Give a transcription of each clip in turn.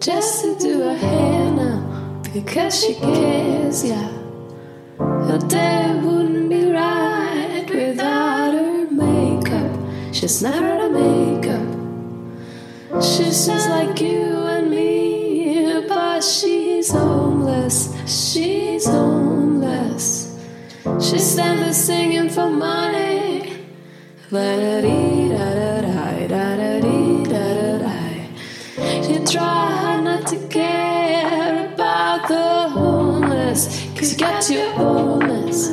just to do her hair now because she cares, yeah. Her day wouldn't be right without her makeup. She's never out of makeup. She's just like you and me, but she's homeless. She's homeless. She stands there singing for money. Da da dee da da dee da da dee She tried not to care about the homeless, cause you got your homeless.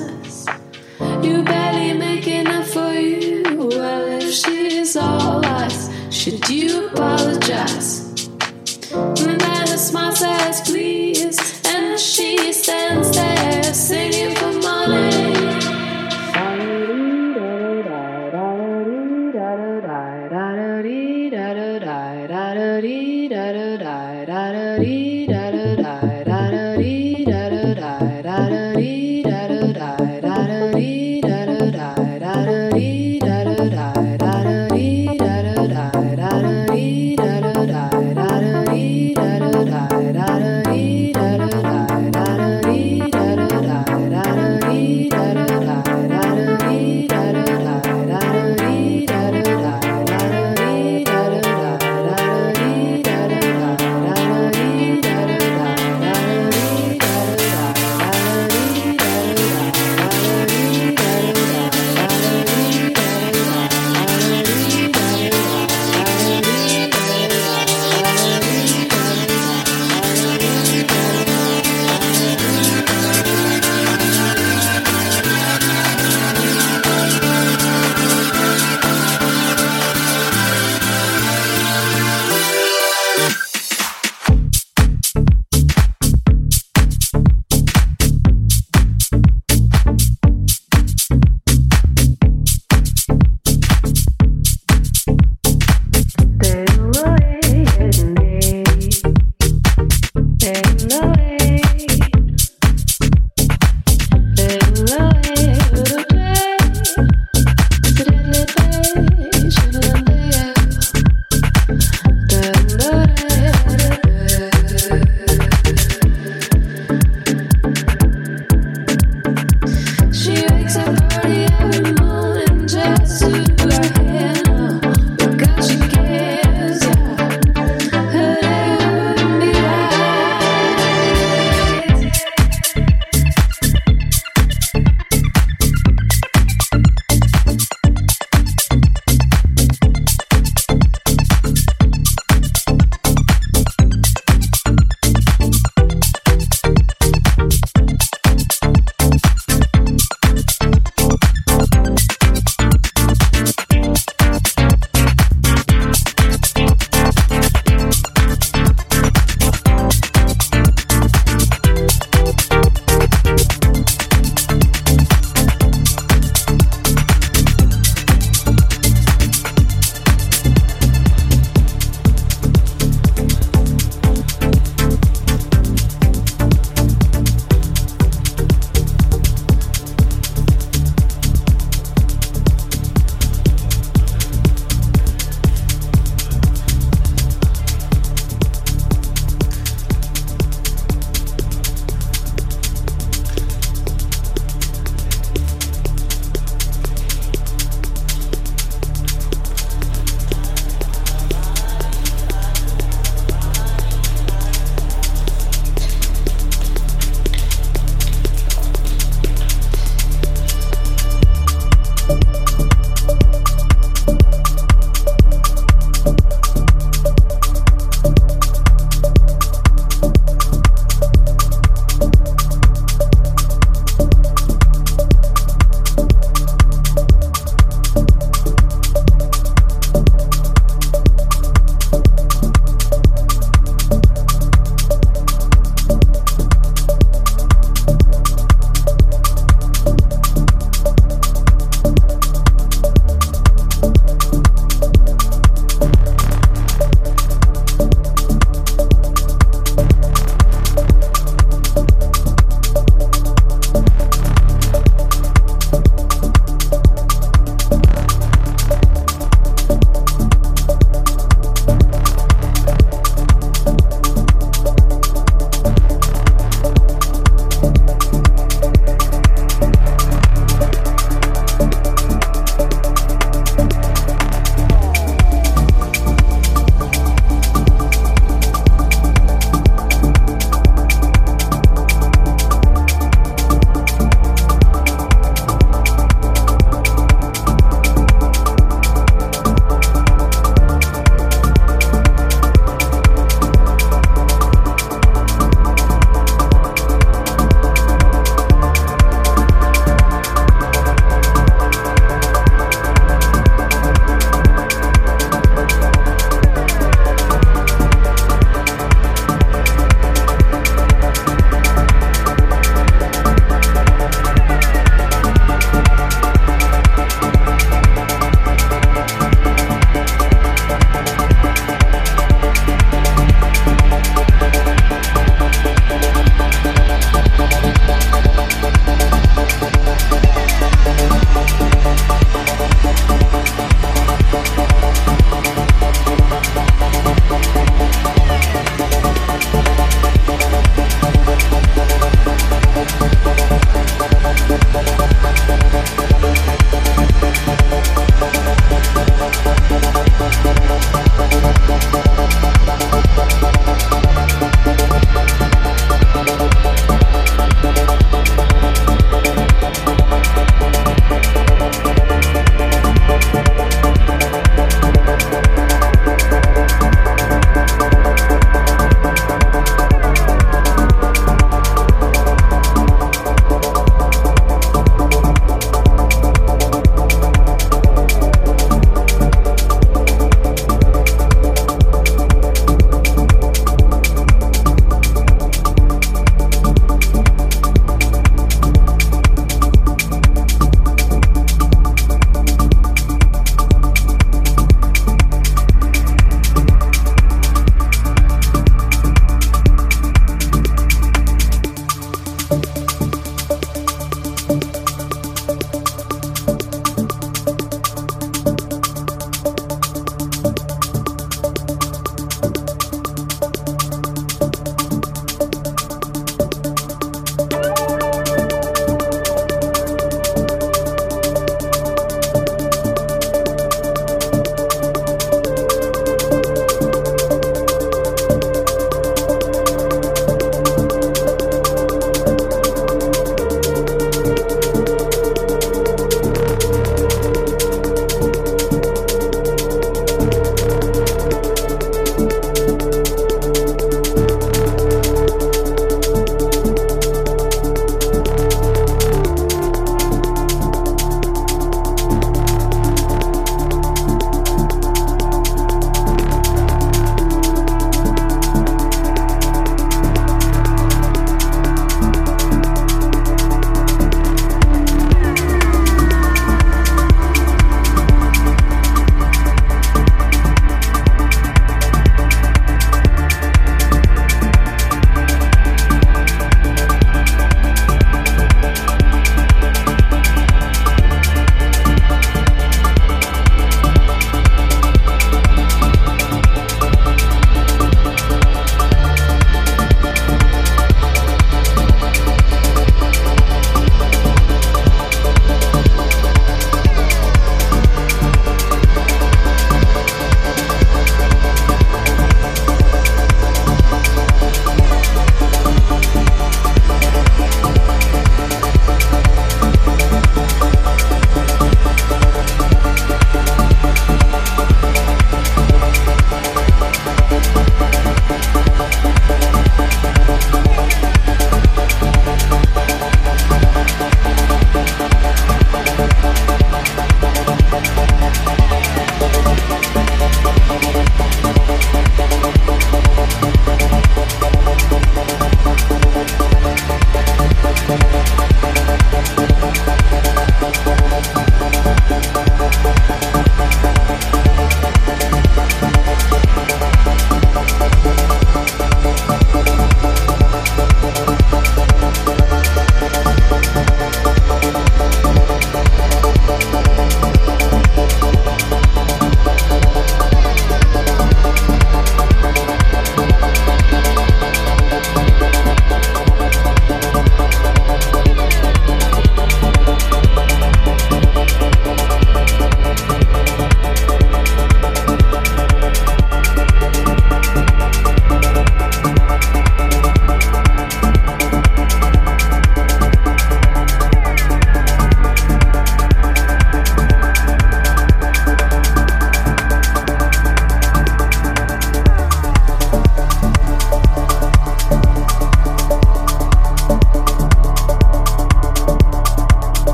You barely make enough for you. Well, if she's all eyes, should you?